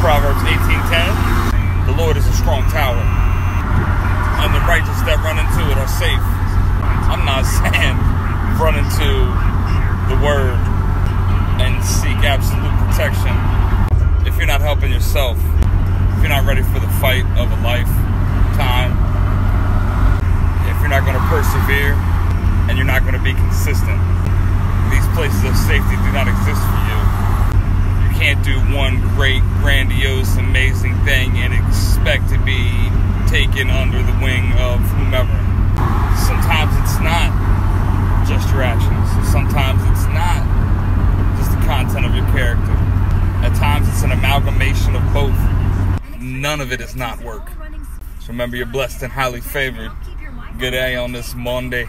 Proverbs 18:10. The Lord is a strong tower, and the righteous that run into it are safe. I'm not saying run into the word and seek absolute protection. If you're not helping yourself, if you're not ready for the fight of a lifetime, if you're not going to persevere and you're not going to be consistent, these places of safety do not exist for you. You can't do one great, grandiose, amazing thing and expect to be taken under the wing of whomever. Sometimes it's not just your actions. Sometimes it's not just the content of your character. At times it's an amalgamation of both. None of it is not work. So remember, you're blessed and highly favored. Good day on this Monday.